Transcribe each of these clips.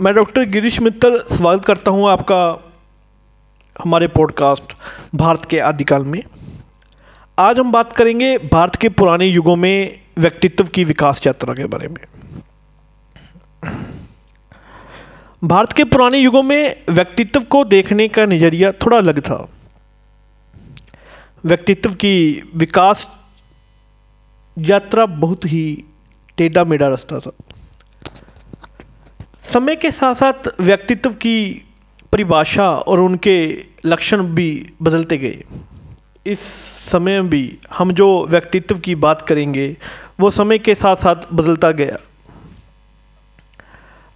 मैं डॉक्टर गिरीश मित्तल स्वागत करता हूँ आपका हमारे पॉडकास्ट भारत के आदिकाल में। आज हम बात करेंगे भारत के पुराने युगों में व्यक्तित्व की विकास यात्रा के बारे में। भारत के पुराने युगों में व्यक्तित्व को देखने का नज़रिया थोड़ा अलग था। व्यक्तित्व की विकास यात्रा बहुत ही टेढ़ा मेढ़ा रास्ता था। समय के साथ साथ व्यक्तित्व की परिभाषा और उनके लक्षण भी बदलते गए। इस समय भी हम जो व्यक्तित्व की बात करेंगे, वो समय के साथ साथ बदलता गया।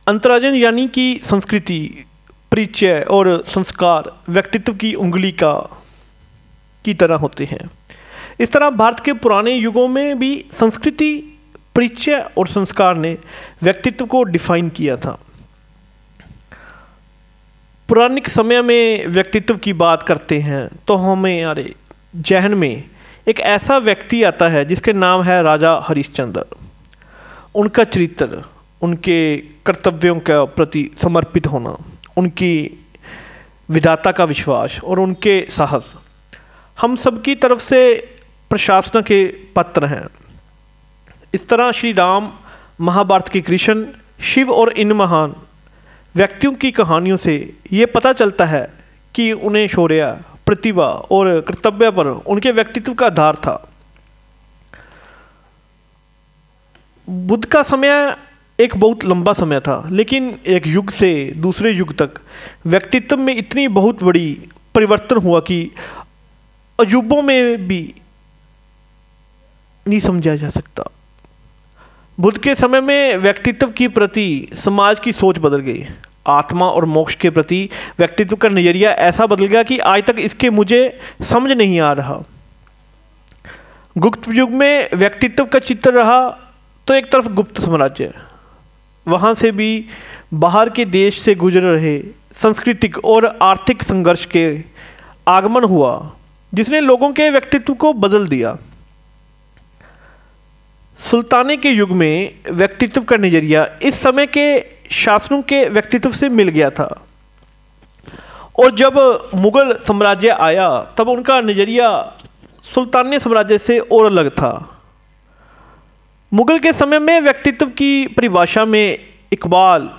अंतराजन यानी कि संस्कृति, परिचय और संस्कार व्यक्तित्व की उंगली का, की तरह होते हैं। इस तरह भारत के पुराने युगों में भी संस्कृति, परिचय और संस्कार ने व्यक्तित्व को डिफाइन किया था। पुरानिक समय में व्यक्तित्व की बात करते हैं तो हमें यारे जहन में एक ऐसा व्यक्ति आता है जिसके नाम है राजा हरिश्चंद्र। उनका चरित्र, उनके कर्तव्यों के प्रति समर्पित होना, उनकी विधाता का विश्वास और उनके साहस। हम सबकी तरफ़ से प्रशासन के पत्र हैं। इस तरह श्री राम महाभारत के कृष्ण, शिव और इन महान व्यक्तियों की कहानियों से ये पता चलता है कि उन्हें शौर्य, प्रतिभा और कर्तव्य पर उनके व्यक्तित्व का आधार था। बुद्ध का समय एक बहुत लंबा समय था, लेकिन एक युग से दूसरे युग तक व्यक्तित्व में इतनी बहुत बड़ी परिवर्तन हुआ कि अजूबों में भी नहीं समझा जा सकता। बुद्ध के समय में व्यक्तित्व की प्रति समाज की सोच बदल गई। आत्मा और मोक्ष के प्रति व्यक्तित्व का नज़रिया ऐसा बदल गया कि आज तक इसके मुझे समझ नहीं आ रहा। गुप्त युग में व्यक्तित्व का चित्र रहा तो एक तरफ़ गुप्त साम्राज्य, वहाँ से भी बाहर के देश से गुजर रहे सांस्कृतिक और आर्थिक संघर्ष के आगमन हुआ, जिसने लोगों के व्यक्तित्व को बदल दिया। सुल्ताने के युग में व्यक्तित्व का नज़रिया इस समय के शासनों के व्यक्तित्व से मिल गया था। और जब मुग़ल साम्राज्य आया, तब उनका नज़रिया सुल्तानी साम्राज्य से और अलग था। मुग़ल के समय में व्यक्तित्व की परिभाषा में इकबाल,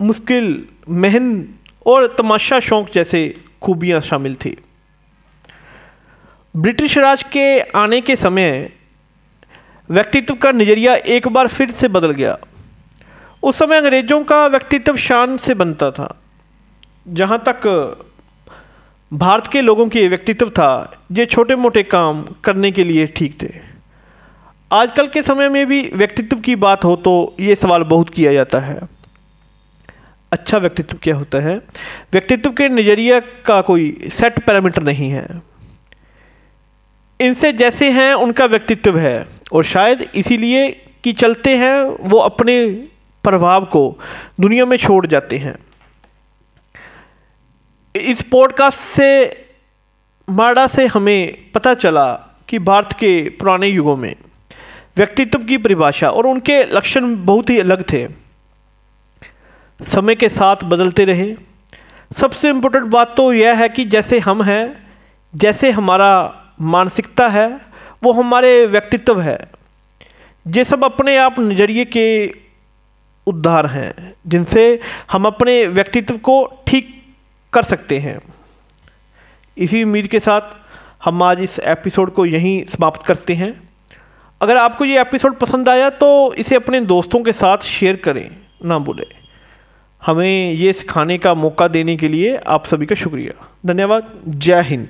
मुश्किल, महन और तमाशा शौक जैसे खूबियाँ शामिल थी। ब्रिटिश राज के आने के समय व्यक्तित्व का नज़रिया एक बार फिर से बदल गया। उस समय अंग्रेज़ों का व्यक्तित्व शान से बनता था। जहाँ तक भारत के लोगों की व्यक्तित्व था, ये छोटे मोटे काम करने के लिए ठीक थे। आजकल के समय में भी व्यक्तित्व की बात हो तो ये सवाल बहुत किया जाता है। अच्छा व्यक्तित्व क्या होता है? व्यक्तित्व के नज़रिया का कोई सेट पैरामीटर नहीं है। इनसे जैसे हैं उनका व्यक्तित्व है, और शायद इसीलिए कि चलते हैं वो अपने प्रभाव को दुनिया में छोड़ जाते हैं। इस पॉडकास्ट से, माड़ा से हमें पता चला कि भारत के पुराने युगों में व्यक्तित्व की परिभाषा और उनके लक्षण बहुत ही अलग थे। समय के साथ बदलते रहे। सबसे इम्पोर्टेंट बात तो यह है कि जैसे हम हैं, जैसे हमारा मानसिकता है, वो हमारे व्यक्तित्व है। ये सब अपने आप नज़रिए के उद्धार हैं, जिनसे हम अपने व्यक्तित्व को ठीक कर सकते हैं। इसी उम्मीद के साथ हम आज इस एपिसोड को यहीं समाप्त करते हैं। अगर आपको ये एपिसोड पसंद आया तो इसे अपने दोस्तों के साथ शेयर करें, ना भूलें। हमें ये सिखाने का मौका देने के लिए आप सभी का शुक्रिया। धन्यवाद। जय हिंद।